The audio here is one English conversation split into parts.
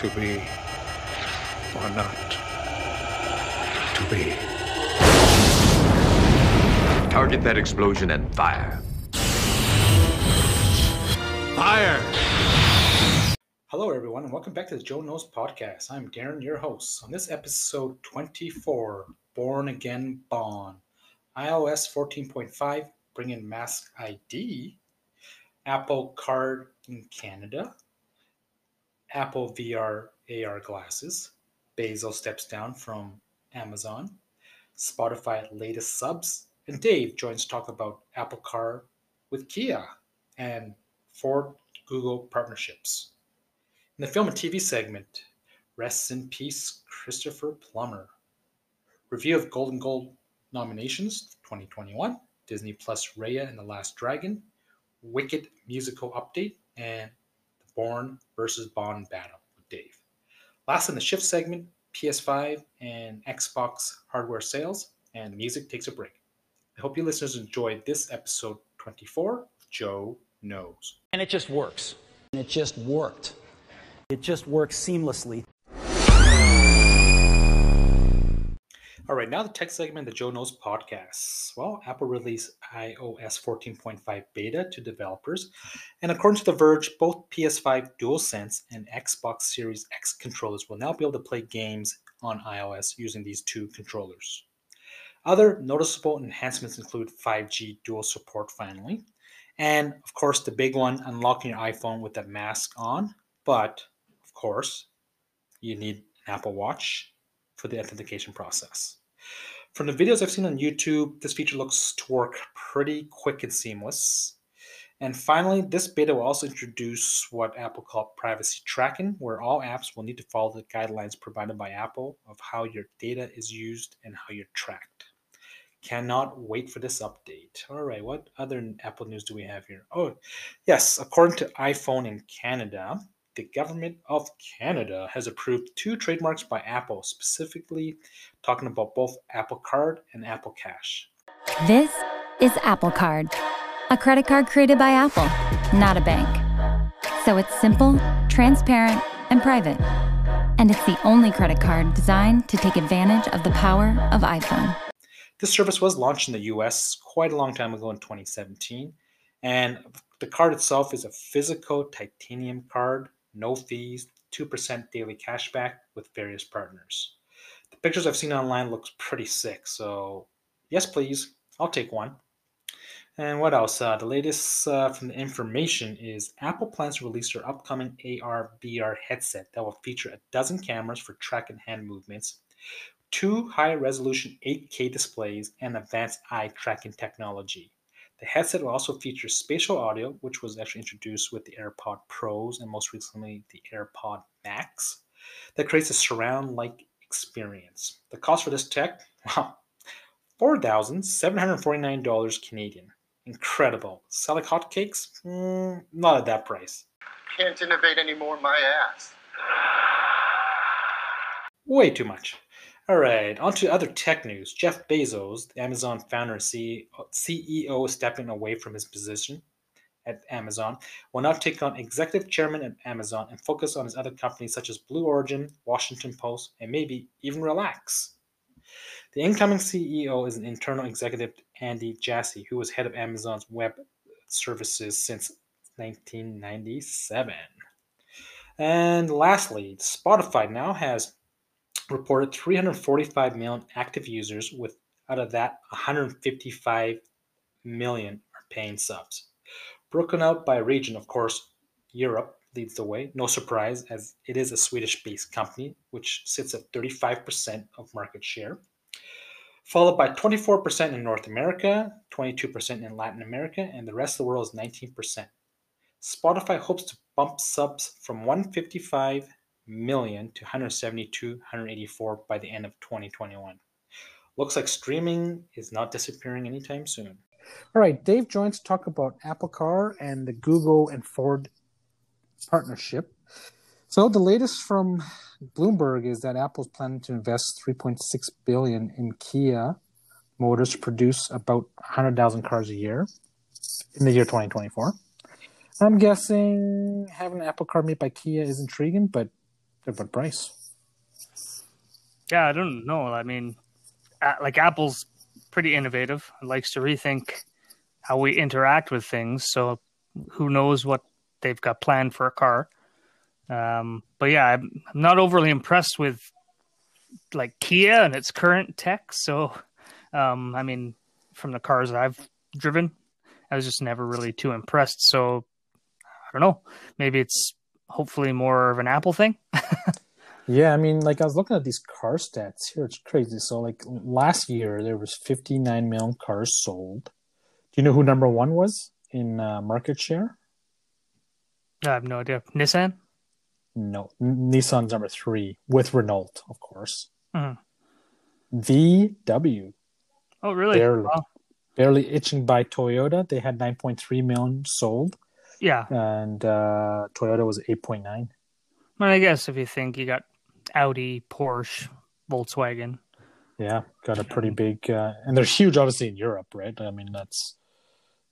to be or not to be. Target that explosion and fire. Fire! Hello, everyone, and welcome back to the Joe Knows Podcast. I'm Darren, your host. On this episode 24, Bourne Again Bond, iOS 14.5, bringing Mask ID, Apple Card in Canada, Apple VR AR glasses, Bezos steps down from Amazon, Spotify latest subs, and Dave joins talk about Apple Car with Kia and Ford Google partnerships. In the film and TV segment, rests in Peace Christopher Plummer. Review of Golden Globe nominations 2021, Disney Plus Raya and the Last Dragon, Wicked musical update, and Bourne versus Bond battle with Dave. Last in the shift segment, PS5 and Xbox hardware sales, and music takes a break. I hope you listeners enjoyed this episode 24 Joe Knows. And it just works. And it just worked. It just works seamlessly. All right, now the tech segment the Joe Knows podcast. Well, Apple released iOS 14.5 beta to developers, and according to The Verge, both PS5 DualSense and Xbox Series X controllers will now be able to play games on iOS using these two controllers. Other noticeable enhancements include 5G dual support finally, and of course, the big one unlocking your iPhone with a mask on. But of course, you need an Apple Watch for the authentication process. From the videos I've seen on YouTube, this feature looks to work pretty quick and seamless. And finally, this beta will also introduce what Apple called privacy tracking, where all apps will need to follow the guidelines provided by Apple of how your data is used and how you're tracked. Cannot wait for this update. All right, what other Apple news do we have here? Oh, yes, according to iPhone in Canada, the government of Canada has approved two trademarks by Apple, specifically talking about both Apple Card and Apple Cash. This is Apple Card, a credit card created by Apple, not a bank. So it's simple, transparent, and private. And it's the only credit card designed to take advantage of the power of iPhone. This service was launched in the US quite a long time ago in 2017, and the card itself is a physical titanium card no fees, 2% daily cashback with various partners. The pictures I've seen online looks pretty sick, so yes, please, I'll take one. And what else? Uh, the latest uh, from the information is Apple plans to release their upcoming AR VR headset that will feature a dozen cameras for track and hand movements, two high resolution 8K displays, and advanced eye tracking technology. The headset will also feature spatial audio, which was actually introduced with the AirPod Pros and most recently the AirPod Max, that creates a surround like experience. The cost for this tech, wow, $4,749 Canadian. Incredible. Sell like hotcakes? Mm, not at that price. Can't innovate anymore, my ass. Way too much. All right, on to other tech news. Jeff Bezos, the Amazon founder and CEO, stepping away from his position at Amazon, will now take on executive chairman at Amazon and focus on his other companies such as Blue Origin, Washington Post, and maybe even Relax. The incoming CEO is an internal executive, Andy Jassy, who was head of Amazon's web services since 1997. And lastly, Spotify now has reported 345 million active users, with out of that, 155 million are paying subs. Broken out by region, of course, Europe leads the way. No surprise, as it is a Swedish based company, which sits at 35% of market share. Followed by 24% in North America, 22% in Latin America, and the rest of the world is 19%. Spotify hopes to bump subs from 155 million to 172, 184 by the end of 2021. Looks like streaming is not disappearing anytime soon. All right, Dave joins to talk about Apple Car and the Google and Ford partnership. So the latest from Bloomberg is that Apple's planning to invest 3.6 billion in Kia Motors to produce about 100,000 cars a year in the year 2024. I'm guessing having an Apple car made by Kia is intriguing, but At what price? Yeah, I don't know. I mean, like Apple's pretty innovative. It likes to rethink how we interact with things. So who knows what they've got planned for a car. Um, but yeah, I'm, not overly impressed with like Kia and its current tech. So, um, I mean, from the cars that I've driven, I was just never really too impressed. So, I don't know. Maybe it's hopefully more of an Apple thing. Yeah, I mean, like I was looking at these car stats here. It's crazy. So, like last year, there was 59 million cars sold. Do you know who number one was in uh, market share? I have no idea. Nissan? No, N- Nissan's number three with Renault, of course. Mhm. VW Oh, really? barely, Wow. barely itching by Toyota. They had 9.3 million sold, Yeah. and uh, Toyota was 8.9. Well, I guess if you think you got Audi, Porsche, Volkswagen. Yeah, got a pretty big, uh, and they're huge, obviously in Europe, right? I mean, that's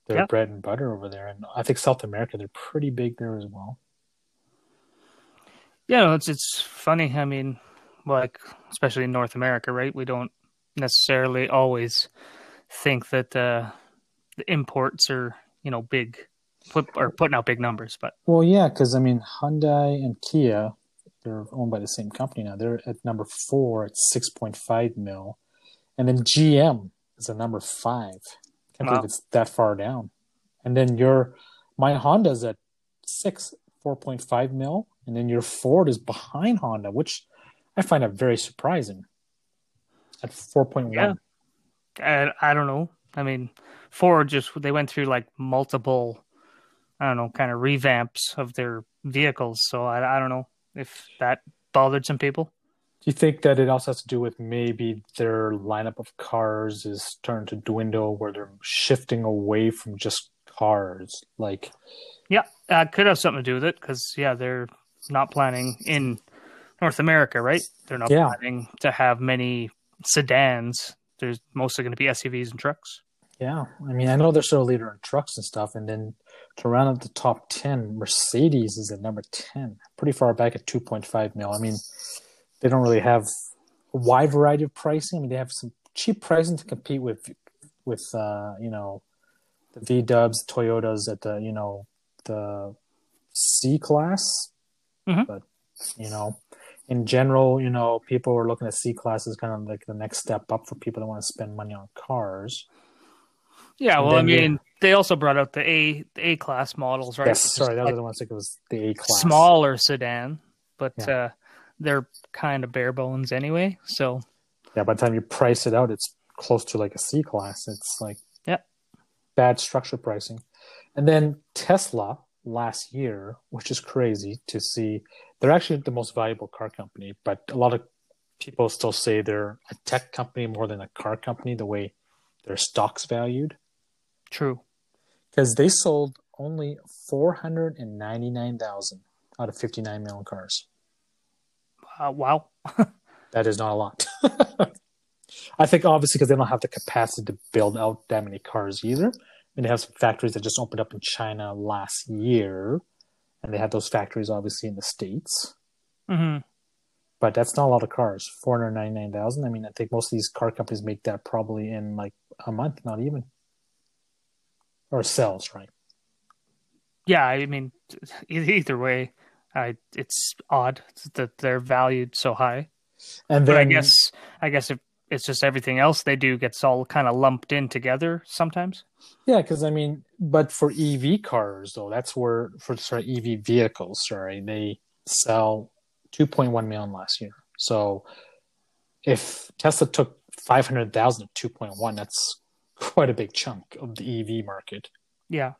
their Yeah. bread and butter over there, and I think South America they're pretty big there as well. Yeah, no, it's it's funny. I mean, like especially in North America, right? We don't necessarily always think that uh, the imports are you know big, put or putting out big numbers, but Well, yeah, because I mean, Hyundai and Kia, they're owned by the same company now. They're at number four at 6.5 mil. And then GM is at number five. Can't Wow. believe it's that far down. And then your, my Honda's at six, 4.5 mil. And then your Ford is behind Honda, which I find that very surprising at 4.1. Yeah. I, I don't know. I mean, Ford just they went through like multiple, I don't know, kind of revamps of their vehicles. So I I don't know if that bothered some people. Do you think that it also has to do with maybe their lineup of cars is starting to dwindle where they're shifting away from just cars? Like, Yeah, uh, could have something to do with it because yeah, they're not planning in North America, right? They're not Yeah. planning to have many sedans. There's mostly going to be SUVs and trucks. yeah, I mean, I know they're still a leader in trucks and stuff. And then to round out the top 10, Mercedes is at number 10, pretty far back at 2.5 mil. I mean, they don't really have a wide variety of pricing. I mean, they have some cheap pricing to compete with, with, uh, you know, the V dubs, Toyotas at the, you know, the C class. Mhm. But, you know, in general, you know, people are looking at C class as kind of like the next step up for people that want to spend money on cars. Yeah, well, I mean, they also brought out the A the A class models, right? Yes, sorry, that was the one I think it was the A class. smaller sedan, but Yeah. uh, they're kind of bare bones anyway. So Yeah, by the time you price it out, it's close to like a C class. It's like Yeah. bad structure pricing. And then Tesla last year, which is crazy to see, they're actually the most valuable car company, but a lot of people still say they're a tech company more than a car company, the way their stock's valued. true. Because they sold only 499,000 out of 59 million cars. Uh, wow. That is not a lot. I think obviously because they don't have the capacity to build out that many cars either. I mean, they have some factories that just opened up in China last year, and they have those factories obviously in the states. hmm But that's not a lot of cars. Four hundred ninety nine thousand. I mean, I think most of these car companies make that probably in like a month, not even, or sales, right? Yeah, I mean, either way, I it's odd that they're valued so high. And But then I guess I guess if it's just everything else they do gets all kind of lumped in together sometimes. Yeah, because I mean, but for EV cars though, that's where for sorry EV vehicles, sorry, they sell 2.1 million last year. So if Tesla took 500,000 of 2.1, that's quite a big chunk of the EV market. Yeah.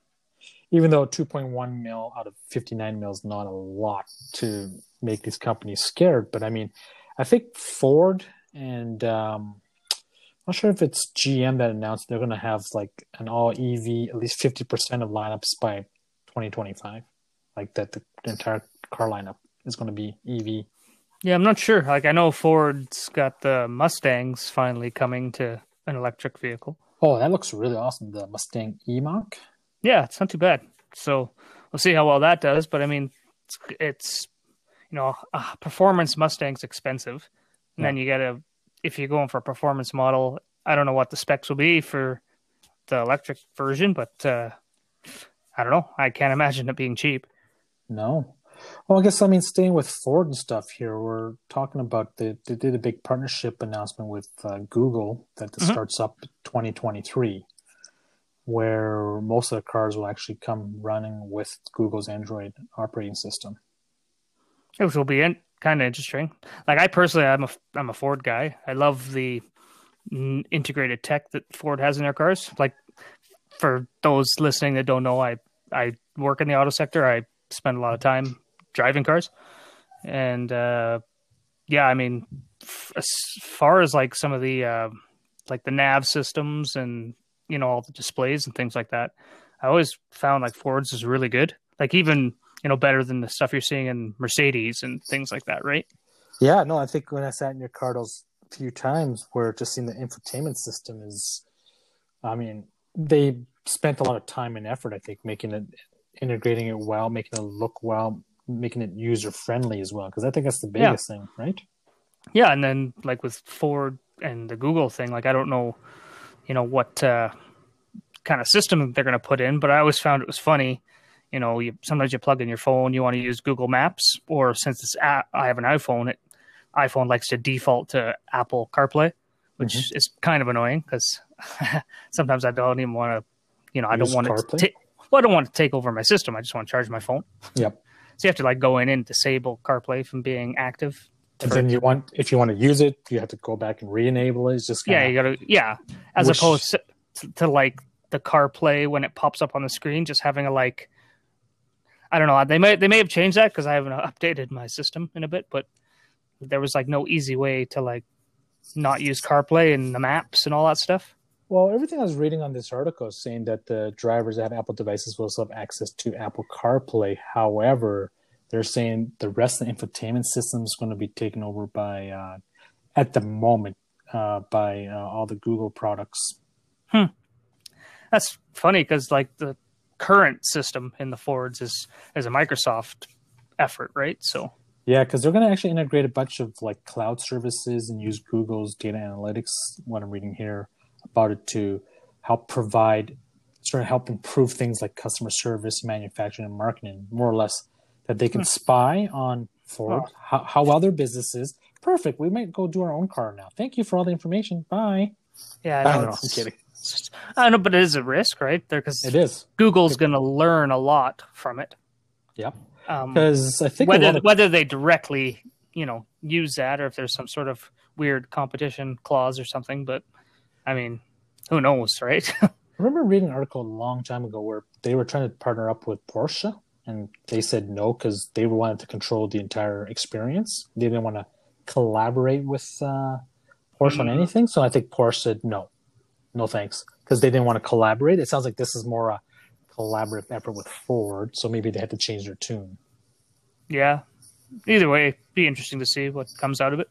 Even though 2.1 mil out of 59 mil is not a lot to make these companies scared, but I mean, I think Ford and um, I'm not sure if it's GM that announced they're going to have like an all EV, at least 50% of lineups by 2025. Like that the entire car lineup is going to be EV. Yeah, I'm not sure. Like I know Ford's got the Mustangs finally coming to an electric vehicle. Oh, that looks really awesome. The Mustang E-Mach. Yeah, it's not too bad. So we'll see how well that does. But I mean, it's, it's you know, a performance Mustang's expensive, and Yeah. then you get a if you're going for a performance model. I don't know what the specs will be for the electric version, but uh, I don't know. I can't imagine it being cheap. No. Well, I guess I mean staying with Ford and stuff here. We're talking about the they did a big partnership announcement with uh, Google that Mhm. starts up 2023, where most of the cars will actually come running with Google's Android operating system. which will be in, kind of interesting. Like I personally, I'm a I'm a Ford guy. I love the integrated tech that Ford has in their cars. Like for those listening that don't know, I I work in the auto sector. I spend a lot of time driving cars, and uh, yeah, I mean, f- as far as like some of the uh, like the nav systems and you know all the displays and things like that, I always found like Ford's is really good. Like even you know better than the stuff you're seeing in Mercedes and things like that, right? Yeah, no, I think when I sat in your car those few times where just seeing the infotainment system is, I mean, they spent a lot of time and effort, I think, making it, integrating it well, making it look well, making it user friendly as well. Because I think that's the Yeah. biggest thing, right? Yeah, and then like with Ford and the Google thing, like I don't know, you know what uh, kind of system they're going to put in, but I always found it was funny. You know, you sometimes you plug in your phone, you want to use Google Maps, or since it's I have an iPhone, it iPhone likes to default to Apple CarPlay, which Mm-hmm. is kind of annoying because sometimes I don't even want to, you know, I don't want CarPlay? to. ta- well, I don't want to take over my system. I just want to charge my phone. Yep. So you have to like go in and disable CarPlay from being active. And then you want, if you want to use it, you have to go back and re-enable it. It's just yeah, you gotta yeah. As Wish- opposed to, to like the CarPlay when it pops up on the screen, just having a like. I don't know. They may they may have changed that because I haven't updated my system in a bit, but there was like no easy way to like not use CarPlay and the maps and all that stuff. Well, everything I was reading on this article is saying that the drivers that have Apple devices will still have access to Apple CarPlay. However, they're saying the rest of the infotainment system is going to be taken over by, uh, at the moment, uh, by uh, all the Google products. Hmm. That's funny because like the current system in the Fords is is a Microsoft effort, right? So Yeah, because they're going to actually integrate a bunch of like cloud services and use Google's data analytics. What I'm reading here about it to help provide, sort of help improve things like customer service, manufacturing, and marketing, more or less, that they can spy on Ford, Oh. how, how well their business is. Perfect. We might go do our own car now. Thank you for all the information. Bye. yeah, I know, don't know. I'm kidding. it's just- I know, but it is a risk, right? There because It is. Google's going to learn a lot from it. Yep. Um, Because I think whether of, whether they directly you know use that or if there's some sort of weird competition clause or something but i mean who knows right I remember reading an article a long time ago where they were trying to partner up with Porsche, and they said no because they wanted to control the entire experience. They didn't want to collaborate with uh, Porsche on Mhm. anything. So I think Porsche said no, no thanks, because they didn't want to collaborate. It sounds like this is more a collaborative effort with Ford, so maybe they had to change their tune. yeah either way be interesting to see what comes out of it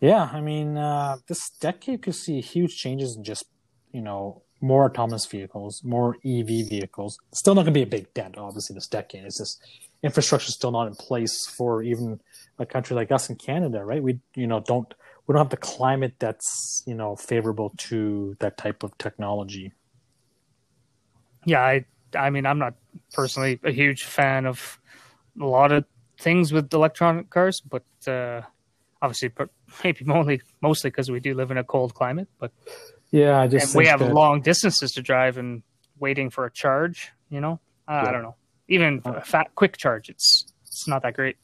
Yeah, I mean, uh, this decade could see huge changes in just, you know, more autonomous vehicles, more EV vehicles. Still not going to be a big dent, obviously, this decade. It's just infrastructure is still not in place for even a country like us in Canada, right? We, you know, don't we don't have the climate that's you know favorable to that type of technology. yeah i i mean i'm not personally a huge fan of a lot of things with electronic cars but uh obviously maybe mostly mostly because we do live in a cold climate but Yeah, I just and we have that- long distances to drive and waiting for a charge you know? I, I don't know. Even a fat quick charge it's it's not that great.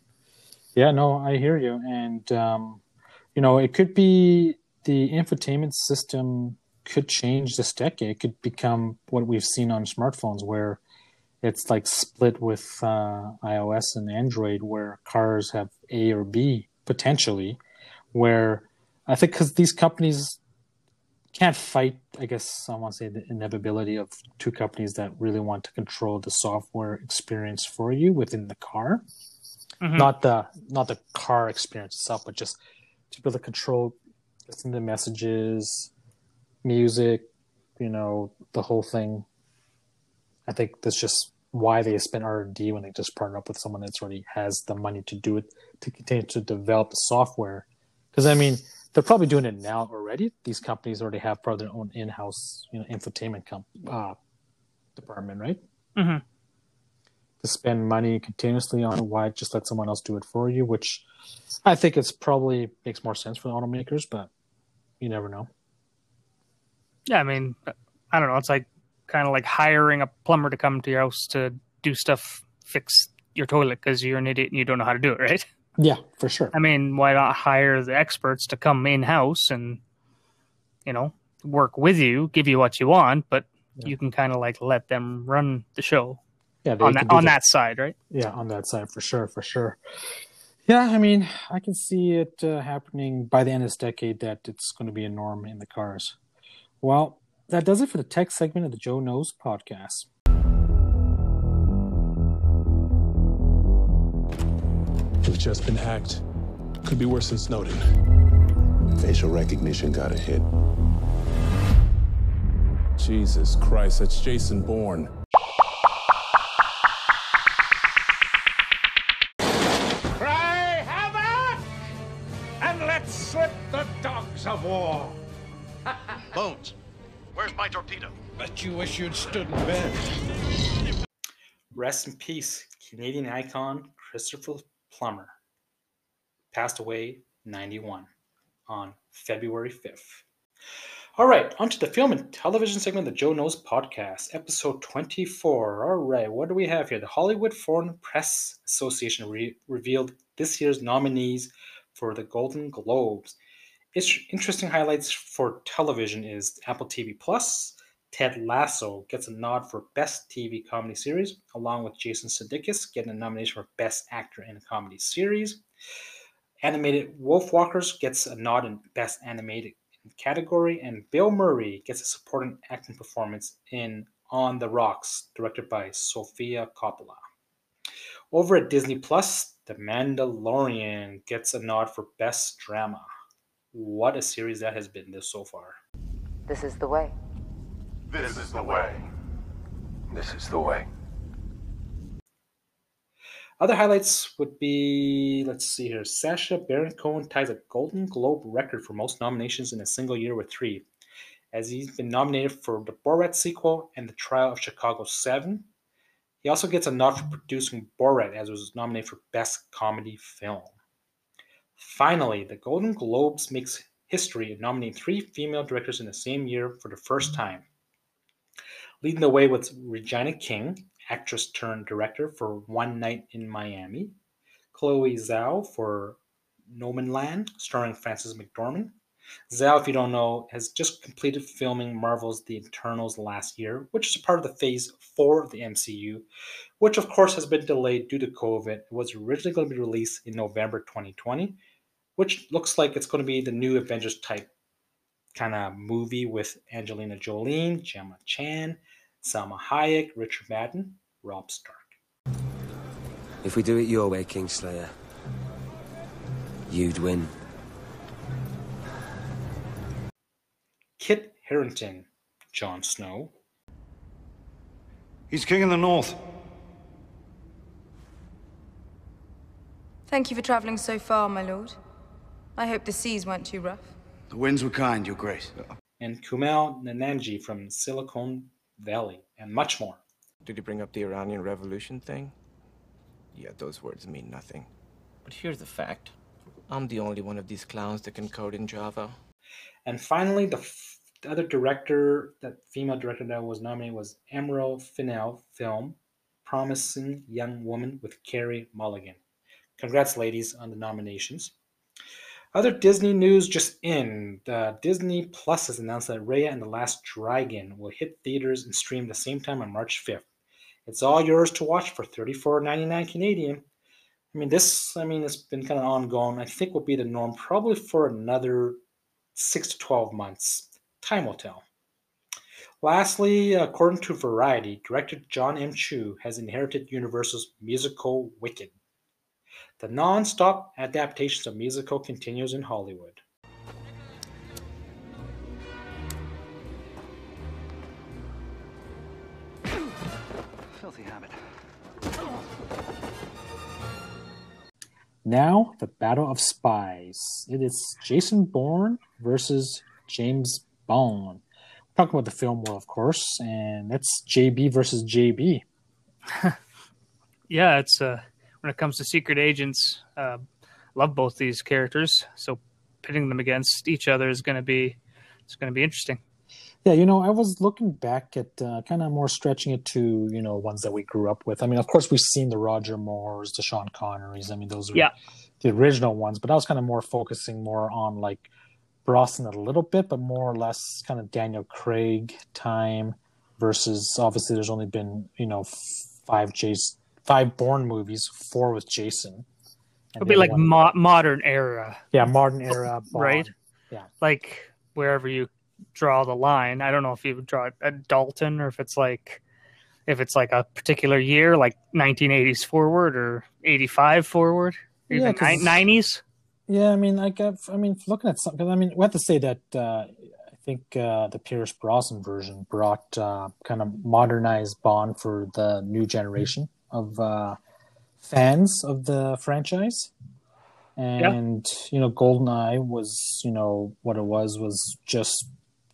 Yeah, no, I hear you, and um, you know, it could be the infotainment system could change this decade. It could become what we've seen on smartphones, where it's like split with uh, iOS and Android, where cars have A or B potentially. Where I think because these companies can't fight, I guess I want to say the inevitability of two companies that really want to control the software experience for you within the car Mhm. not the not the car experience itself, but just to be able to control listen to messages, music, you know, the whole thing. I think that's just why they spend R and D when they just partner up with someone that's already has the money to do it to continue to develop the software. Because I mean, they're probably doing it now already. These companies already have part of their own in-house, you know, infotainment comp- uh, department, right? Mhm. To spend money continuously on why just let someone else do it for you, which I think it's probably makes more sense for the automakers, but you never know. Yeah, I mean, I don't know. It's like kind of like hiring a plumber to come to your house to do stuff, fix your toilet because you're an idiot and you don't know how to do it, right? Yeah, for sure. I mean, why not hire the experts to come in house and, you know, work with you, give you what you want, but Yeah. you can kind of like let them run the show Yeah, on that on the- that side, right? yeah on that side for sure for sure yeah i mean i can see it uh, happening by the end of this decade that it's going to be a norm in the cars well that does it for the tech segment of the joe knows podcast We've just been hacked. Could be worse than Snowden. Facial recognition got a hit. Jesus Christ, that's Jason Bourne. My torpedo? Bet you wish you'd stood in bed. Rest in peace, Canadian icon Christopher Plummer passed away 91 on February 5th. All right, on to the film and television segment of the Joe Knows podcast, episode 24. All right, what do we have here? The Hollywood Foreign Press Association re- revealed this year's nominees for the Golden Globes. Interesting highlights for television is Apple TV Plus. Ted Lasso gets a nod for Best TV Comedy Series, along with Jason Sudeikis getting a nomination for Best Actor in a Comedy Series. Animated Wolfwalkers gets a nod in Best Animated category, and Bill Murray gets a supporting acting performance in On the Rocks, directed by Sofia Coppola. Over at Disney Plus, The Mandalorian gets a nod for Best Drama. What a series that has been this so far. This is the way. This is the way. This is the way. Other highlights would be let's see here. Sacha Baron Cohen ties a Golden Globe record for most nominations in a single year with three, as he's been nominated for the Borat sequel and the Trial of Chicago 7. He also gets a nod for producing Borat, as it was nominated for Best Comedy Film. Finally, the Golden Globes makes history in nominating three female directors in the same year for the first time. Leading the way was Regina King, actress turned director for One Night in Miami, Chloe Zhao for Nomadland, starring Frances McDormand. Zhao, if you don't know, has just completed filming Marvel's The Eternals last year, which is a part of the Phase 4 of the MCU, which of course has been delayed due to COVID. It was originally going to be released in November 2020, which looks like it's going to be the new Avengers type kind of movie with Angelina Jolie, Gemma Chan, Salma Hayek, Richard Madden, Robb Stark. If we do it your way, Kingslayer, you'd win. Kit Harington, Jon Snow. He's king in the north. Thank you for traveling so far, my lord. I hope the seas weren't too rough. The winds were kind, your grace. and Kumail Nanjiani from Silicon Valley, and much more. Did you bring up the Iranian Revolution thing? Yeah, those words mean nothing. But here's the fact. I'm the only one of these clowns that can code in Java. And finally, the, f- the other director, that female director that was nominated was Emerald Fennell film, Promising Young Woman with Carey Mulligan. Congrats, ladies, on the nominations. Other Disney news just in. The Disney Plus has announced that Raya and the Last Dragon will hit theaters and stream the same time on March 5th. It's all yours to watch for $34.99 Canadian. I mean, this, I mean, it's been kind of ongoing. I think will be the norm probably for another six to 12 months. Time will tell. Lastly, according to Variety, director John M. Chu has inherited Universal's musical Wicked. The non stop adaptations of musical continues in Hollywood. filthy habit. Now, the Battle of Spies. It is Jason Bourne versus James Bond. We're talking about the film world, of course, and that's JB versus JB. yeah, it's uh, when it comes to secret agents, uh, love both these characters. So pitting them against each other is going to be it's going to be interesting. Yeah, you know, I was looking back at uh, kind of more stretching it to you know ones that we grew up with. I mean, of course, we've seen the Roger Moores, the Sean Connerys. I mean, those were yeah. the original ones. But I was kind of more focusing more on like Brosnan a little bit, but more or less kind of Daniel Craig time versus obviously there's only been you know five Jason, five Bourne movies, four with Jason. It'll be like mo- modern era. Yeah, modern era, Bond. right? Yeah, like wherever you draw the line. I don't know if you would draw it at Dalton or if it's like if it's like a particular year, like 1980s forward or 85 forward, or Yeah, 90s. Yeah, I mean, like, I've, I mean, looking at something, I mean, we have to say that uh, I think uh, the Pierce Brosnan version brought uh, kind of modernized Bond for the new generation of uh, fans of the franchise. And, you know, GoldenEye was, you know, what it was, was just,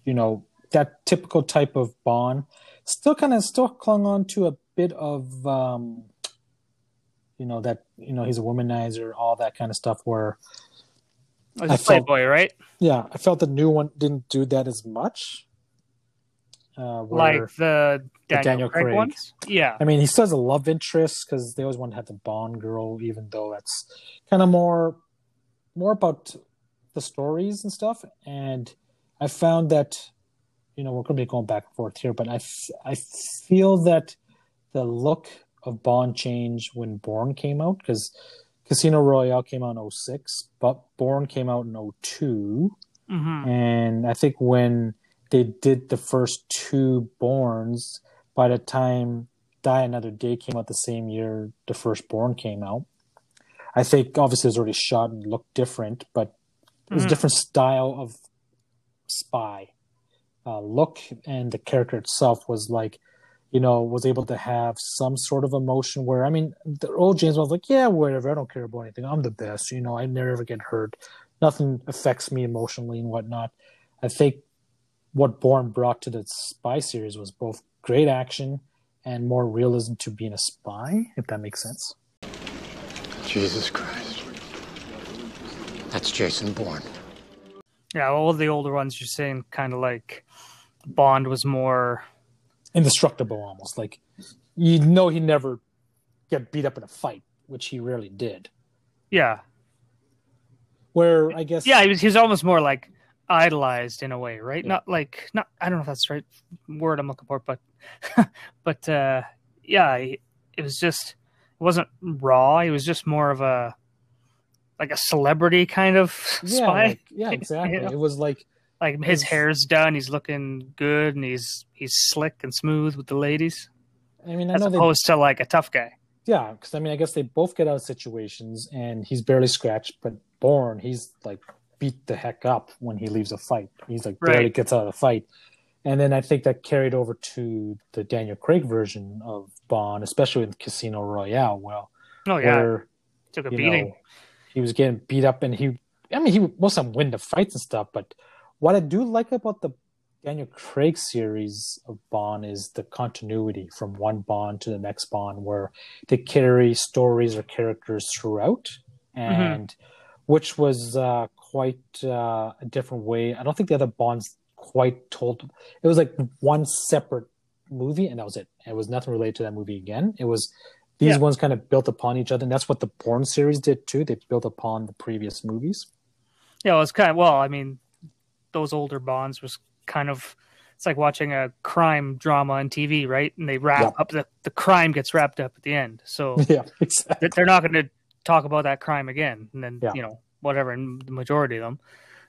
you know, that typical type of Bond. Still kind of still clung on to a bit of, um, you know, that, you know, he's a womanizer, all that kind of stuff where was felt- Playboy, right? yeah, I felt the new one didn't do that as much. Uh, Like the the Daniel, Daniel Craig, Craig. ones. Yeah. I mean, he still has a love interest because they always want to have the Bond girl, even though that's kind of more, more about the stories and stuff. And I found that, you know, we're going to be going back and forth here, but I, f- I feel that the look of Bond change when Bourne came out because Casino Royale came out in 06, but Bourne came out in 02. Mhm. And I think when they did the first two Bournes, by the time Die Another Day came out the same year the first Bourne came out, I think obviously it was already shot and looked different, but it was a Mhm. different style of spy uh, look, and the character itself was like, you know, was able to have some sort of emotion. Where I mean, the old James Bond was like, yeah, whatever, I don't care about anything. I'm the best, you know. I never ever get hurt. Nothing affects me emotionally and whatnot. I think what Bourne brought to the spy series was both great action and more realism to being a spy, if that makes sense. Jesus Christ. That's Jason Bourne. Yeah, all the older ones you're saying kind of like Bond was more Indestructible almost. Like you know he never get beat up in a fight, which he rarely did. yeah. Where I guess Yeah, he was he was almost more like idolized in a way, right? Not like not I don't know if that's the right word I'm looking for, but but uh yeah, it was just it wasn't raw, he was just more of a like a celebrity kind of yeah, spy. like- yeah, exactly. You know? It was like like his was- hair's done, he's looking good and he's he's slick and smooth with the ladies. I mean, I As know they opposed to like a tough guy. Yeah, because I mean, I guess they both get out of situations, and he's barely scratched. But Bourne, he's like beat the heck up when he leaves a fight. He's like barely Right. gets out of the fight. And then I think that carried over to the Daniel Craig version of Bond, especially in Casino Royale. Well, Oh yeah. where, Took a beating. know, he was getting beat up, and he, I mean, he of them win the fights and stuff. But what I do like about the Daniel Craig series of Bond is the continuity from one Bond to the next Bond, where they carry stories or characters throughout, and which was uh, quite uh, a different way. I don't think the other Bonds quite told. It was like one separate movie, and that was it. It was nothing related to that movie again. It was these Yeah. ones kind of built upon each other, and that's what the Bourne series did too. They built upon the previous movies. Yeah, well, it's kind of well. I mean, those older Bonds was kind of it's like watching a crime drama on TV, right? And they wrap Yeah. up the the crime gets wrapped up at the end, so yeah, exactly. they're not going to talk about that crime again, and then Yeah. you know whatever. And the majority of them,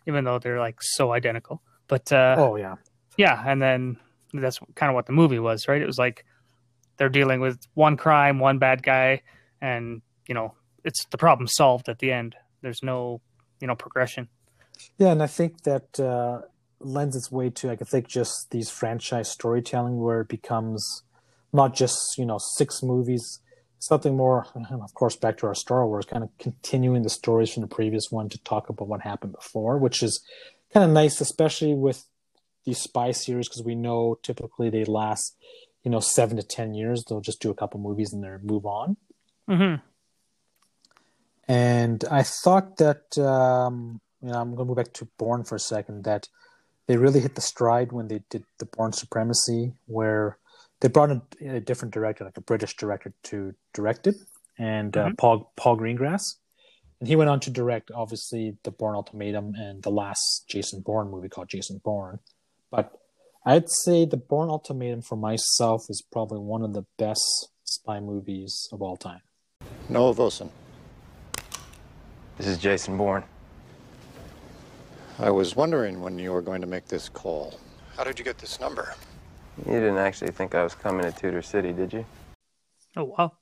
even though they're like so identical, but uh, Oh yeah, yeah, and then that's kind of what the movie was, right? It was like they're dealing with one crime, one bad guy, and you know it's the problem solved at the end. There's no you know progression. Yeah, and I think that uh, lends its way to I think just these franchise storytelling where it becomes not just you know six movies, something more. Of course, back to our Star Wars, kind of continuing the stories from the previous one to talk about what happened before, which is kind of nice, especially with these spy series because we know typically they last you know seven to ten years. They'll just do a couple movies and then move on. Mm-hmm. And I thought that um, you know I'm going to go back to Bourne for a second. That they really hit the stride when they did the Bourne Supremacy, where they brought in a different director, like a British director, to direct it, and uh, Mhm. Paul Paul Greengrass, and he went on to direct obviously the Bourne Ultimatum and the last Jason Bourne movie called Jason Bourne. But I'd say the Bourne Ultimatum for myself is probably one of the best spy movies of all time. Noah Vosen. This is Jason Bourne. I was wondering when you were going to make this call. How did you get this number? You didn't actually think I was coming to Tudor City, did you? Oh wow.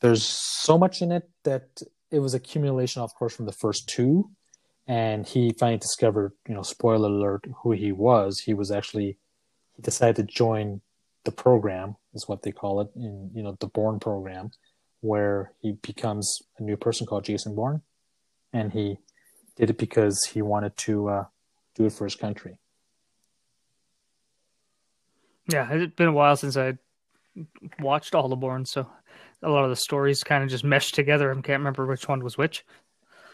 there's so much in it that it was accumulation, of course, from the first two. And he finally discovered, you know, spoiler alert, who he was. He was actually, he decided to join the program, is what they call it, in, you know, the Bourne program, where he becomes a new person called Jason Bourne. And he did it because he wanted to uh, do it for his country. Yeah, it's been a while since I watched all the Bourne, so a lot of the stories kind of just meshed together. I can't remember which one was which.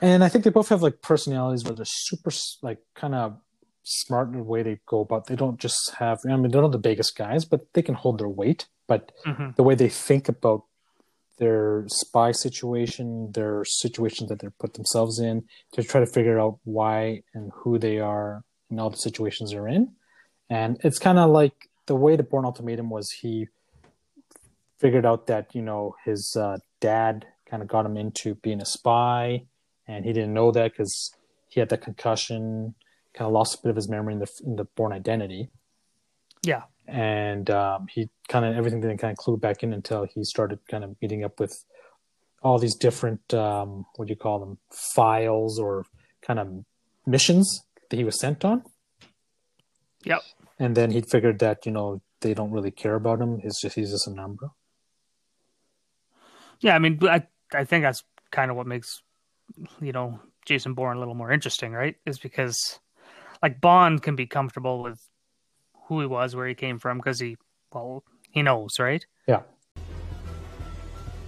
And I think they both have like personalities where they're super like kind of smart in the way they go about. They don't just have. I mean, they're not the biggest guys, but they can hold their weight. But Mhm. the way they think about their spy situation, their situations that they put themselves in, to try to figure out why and who they are in all the situations they're in. And it's kind of like the way the Bourne Ultimatum was. He figured out that you know his uh, dad kind of got him into being a spy, and he didn't know that because he had the concussion, kind of lost a bit of his memory in the in the Bourne Identity, Yeah. and um, he kind of everything didn't kind of clue back in until he started kind of meeting up with all these different um, what do you call them files or kind of missions that he was sent on Yep. and then he figured that you know they don't really care about him he's just he's just a number Yeah, I mean, I I think that's kind of what makes you know Jason Bourne a little more interesting, right? Is because like Bond can be comfortable with who he was, where he came from, because he well he knows, right? yeah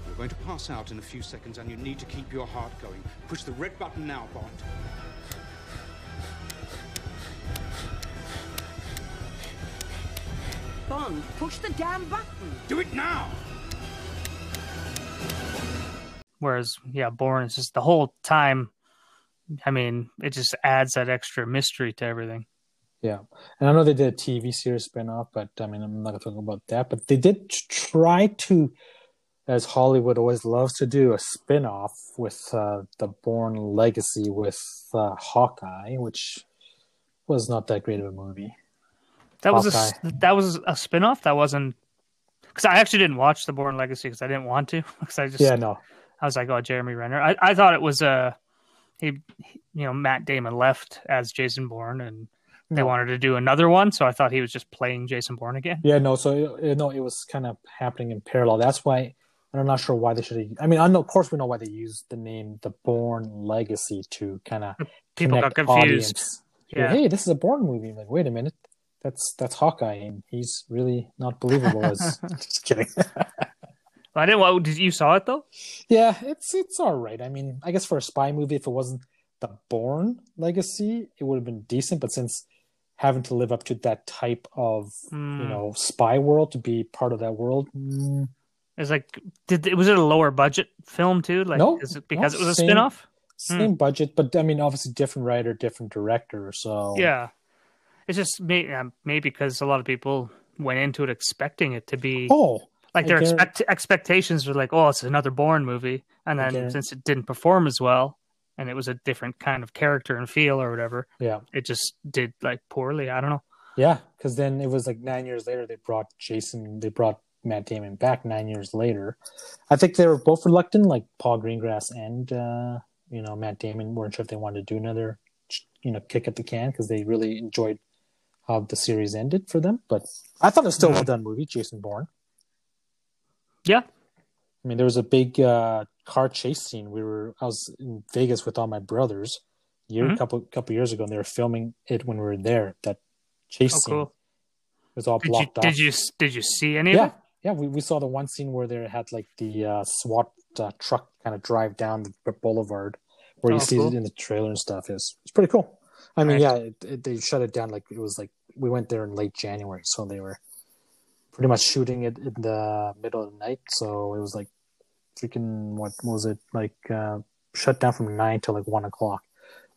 You're going to pass out in a few seconds, and you need to keep your heart going. Push the red button now, Bond. Bond, push the damn button. Do it now! Whereas yeah, Bourne is just the whole time. I mean, it just adds that extra mystery to everything. Yeah and i know they did a tv series spin-off but i mean i'm not gonna talk about that but they did try to as hollywood always loves to do a spin-off with uh, the Bourne legacy with uh, hawkeye which was not that great of a movie That was a that was a spin-off. That wasn't because I actually didn't watch the Bourne Legacy because I didn't want to because I just yeah no I was like, oh, Jeremy Renner. I, I thought it was uh, he, he- you know, Matt Damon left as Jason Bourne, and they No. wanted to do another one, so I thought he was just playing Jason Bourne again. Yeah, no. So it, no, it was kind of happening in parallel. That's why I'm not sure why they should. have I mean, I know, of course, we know why they used the name "The Bourne Legacy" to kind of People got confused. Yeah. Hey, this is a Bourne movie. Like, wait a minute, that's that's Hawkeye, and he's really not believable. As just kidding. I didn't. Well, did you saw it though? yeah, it's it's all right. I mean, I guess for a spy movie, if it wasn't the Bourne Legacy, it would have been decent. But since having to live up to that type of you Mm. know spy world to be part of that world. mm, It's like, did it was it a lower budget film too? Like, no, is it because no, it was a same- spin-off? Same budget, but I mean, obviously different writer, different director. So Yeah, it's just maybe maybe because a lot of people went into it expecting it to be Oh, like their expect- expectations were like, oh, it's another Bourne movie, and then since it didn't perform as well, and it was a different kind of character and feel or whatever, yeah, it just did like poorly. I don't know. yeah, because then it was like nine years later they brought Jason, they brought Matt Damon back nine years later. I think they were both reluctant, like Paul Greengrass and uh, you know Matt Damon weren't sure if they wanted to do another, you know, kick at the can because they really enjoyed how the series ended for them. But I thought it was still a Mm-hmm. well done movie, Jason Bourne. Yeah. I mean, there was a big uh, car chase scene. We were I was in Vegas with all my brothers a year, Mhm. couple couple years ago, and they were filming it when we were there. That chase Oh, scene cool. was all Did you blocked off. did you did you see any of yeah, it? yeah. We, we saw the one scene where they had like the uh, SWAT uh, truck kind of drive down the boulevard, where you Oh, see cool. it in the trailer and stuff. It's it's pretty cool. I mean, Nice. yeah, it, it, they shut it down like it was like we went there in late January, so they were pretty much shooting it in the middle of the night. So it was like freaking what was it like uh, shut down from nine till like one o'clock.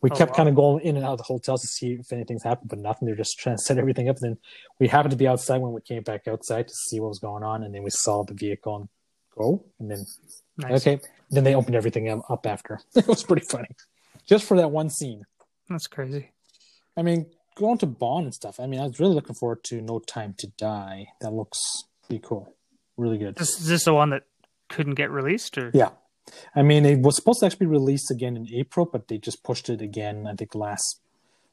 We Oh, kept wow. kind of going in and out of the hotels to see if anything's happened, but nothing. They're just trying to set everything up. And then we happened to be outside when we came back outside to see what was going on, and then we saw the vehicle and go, and then Nice. okay, then they opened everything up after. it was pretty funny, just for that one scene. That's crazy. I mean, going to Bond and stuff. I mean, I was really looking forward to No Time to Die. That looks pretty cool, really good. This is this the one that couldn't get released, or Yeah. I mean, it was supposed to actually be released again in April, but they just pushed it again. I think last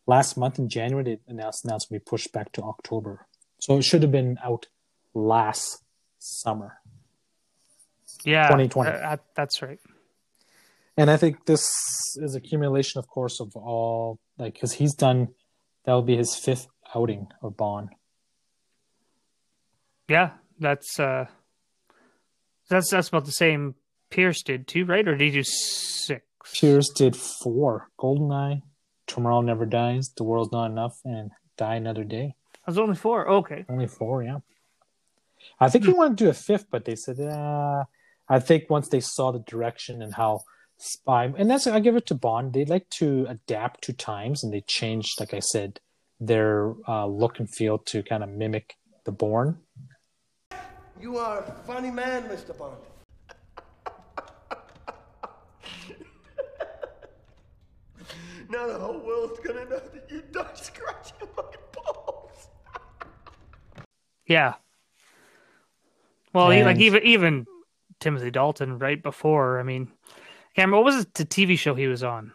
last month in January they announced announced to be pushed back to October. So it should have been out last summer. yeah, 2020. uh, uh, that's right. And I think this is accumulation, of course, of all like because he's done that will be his fifth outing of Bond. Yeah, that's uh, that's that's about the same Pierce did too, right? Or did he do six? Pierce did four: Goldeneye, Tomorrow Never Dies, The World's Not Enough, and Die Another Day. I was only four. Okay. Only four, yeah. I think he wanted to do a fifth, but they said, uh, I think once they saw the direction and how spy, and that's I give it to Bond. They like to adapt to times, and they changed, like I said, their uh, look and feel to kind of mimic the Bourne. You are a funny man, Mr. Bond. now the whole world's gonna know that you don't scratch your fucking balls. Yeah. Well, he, like even even Timothy Dalton right before. I mean, Cameron, what was the TV show he was on?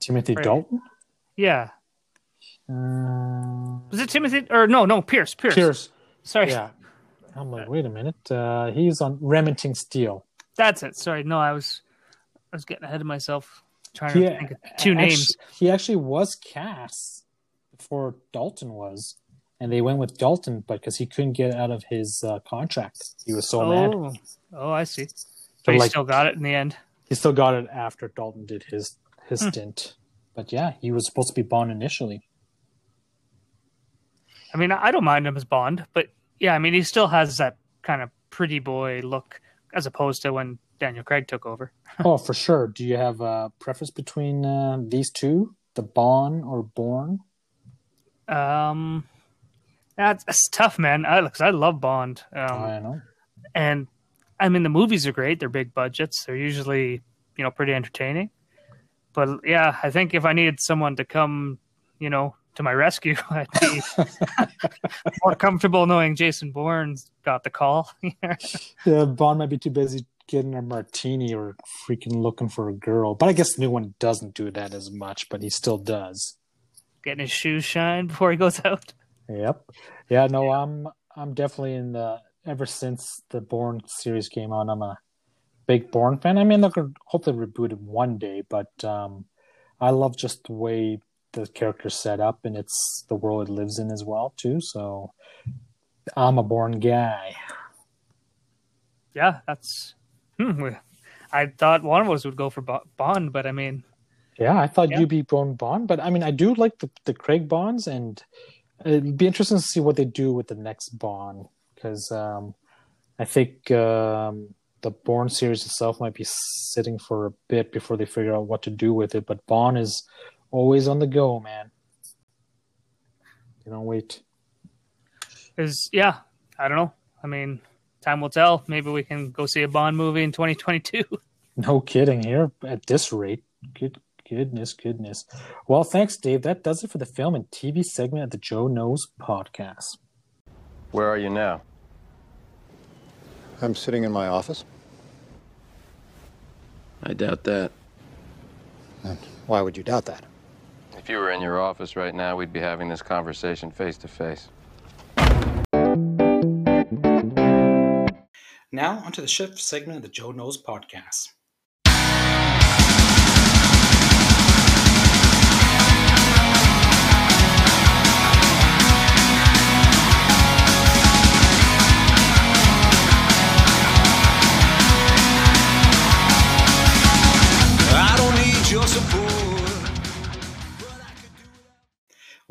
Timothy Right. Dalton. Yeah, Uh, was it Timothy or no, no Pierce, Pierce. Pierce. Sorry, Yeah. I'm like, wait a minute. Uh, he's on Remington Steele. that's it. Sorry, no, I was I was getting ahead of myself trying He, to think of two actually- names. He actually was cast before Dalton was, and they went with Dalton, but because he couldn't get out of his uh, contract, he was so mad. oh, oh, I see. So, But he like- still got it in the end. He still got it after Dalton did his his Hmm. stint. But yeah, he was supposed to be Bond initially. I mean, I don't mind him as Bond, but yeah, I mean, he still has that kind of pretty boy look as opposed to when Daniel Craig took over. oh, for sure. Do you have a preference between uh, these two, the Bond or Bourne? Um, that's, that's tough, man. I, cause I love Bond. Um, I know. and I mean, the movies are great. They're big budgets. They're usually, you know, pretty entertaining. But yeah, I think if I needed someone to come, you know, to my rescue, I'd be more comfortable knowing Jason Bourne's got the call. Yeah, Bond might be too busy getting a martini or freaking looking for a girl. But I guess the new one doesn't do that as much, but he still does. Getting his shoes shined before he goes out. Yep. Yeah, no, I'm I'm definitely in the ever since the Bourne series came on, I'm a big Bourne fan. I mean they're gonna hopefully reboot it one day, but um I love just the way the character's set up and it's the world it lives in as well too. So I'm a Bourne guy. Yeah, that's. Hmm, I thought one of us would go for Bond, but I mean, Yeah, I thought Yeah. you'd be born Bond, but I mean, I do like the, the Craig Bonds, and it'd be interesting to see what they do with the next Bond because um, I think um, the Bourne series itself might be sitting for a bit before they figure out what to do with it. But Bond is always on the go, man. You don't wait. is yeah, I don't know. I mean, time will tell. Maybe we can go see a Bond movie in 2022. No kidding here at this rate. Good goodness, goodness. Well, thanks, Dave. That does it for the film and TV segment of the Joe Knows podcast. Where are you now? I'm sitting in my office. I doubt that. And why would you doubt that? If you were in your office right now, we'd be having this conversation face to face. Now, onto the shift segment of the Joe Knows podcast.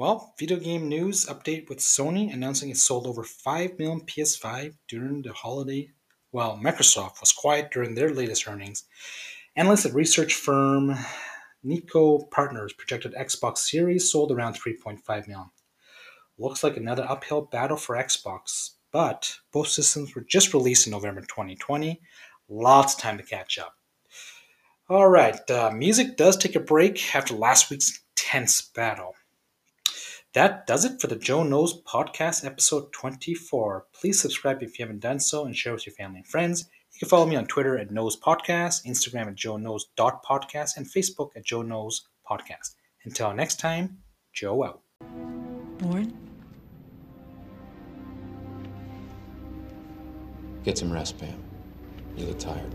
Well, video game news update with Sony announcing it sold over 5 million PS5 during the holiday. While Microsoft was quiet during their latest earnings, analysts at research firm Niko Partners projected Xbox Series sold around 3.5 million. Looks like another uphill battle for Xbox, but both systems were just released in November 2020. Lots of time to catch up. All right, uh, music does take a break after last week's tense battle. That does it for the Joe Knows podcast, episode 24. Please subscribe if you haven't done so and share with your family and friends. You can follow me on Twitter at Knows Podcast, Instagram at Joe Knows Podcast, and Facebook at Joe Knows Podcast. Until next time, Joe out. Bourne? Get some rest, Pam. You look tired.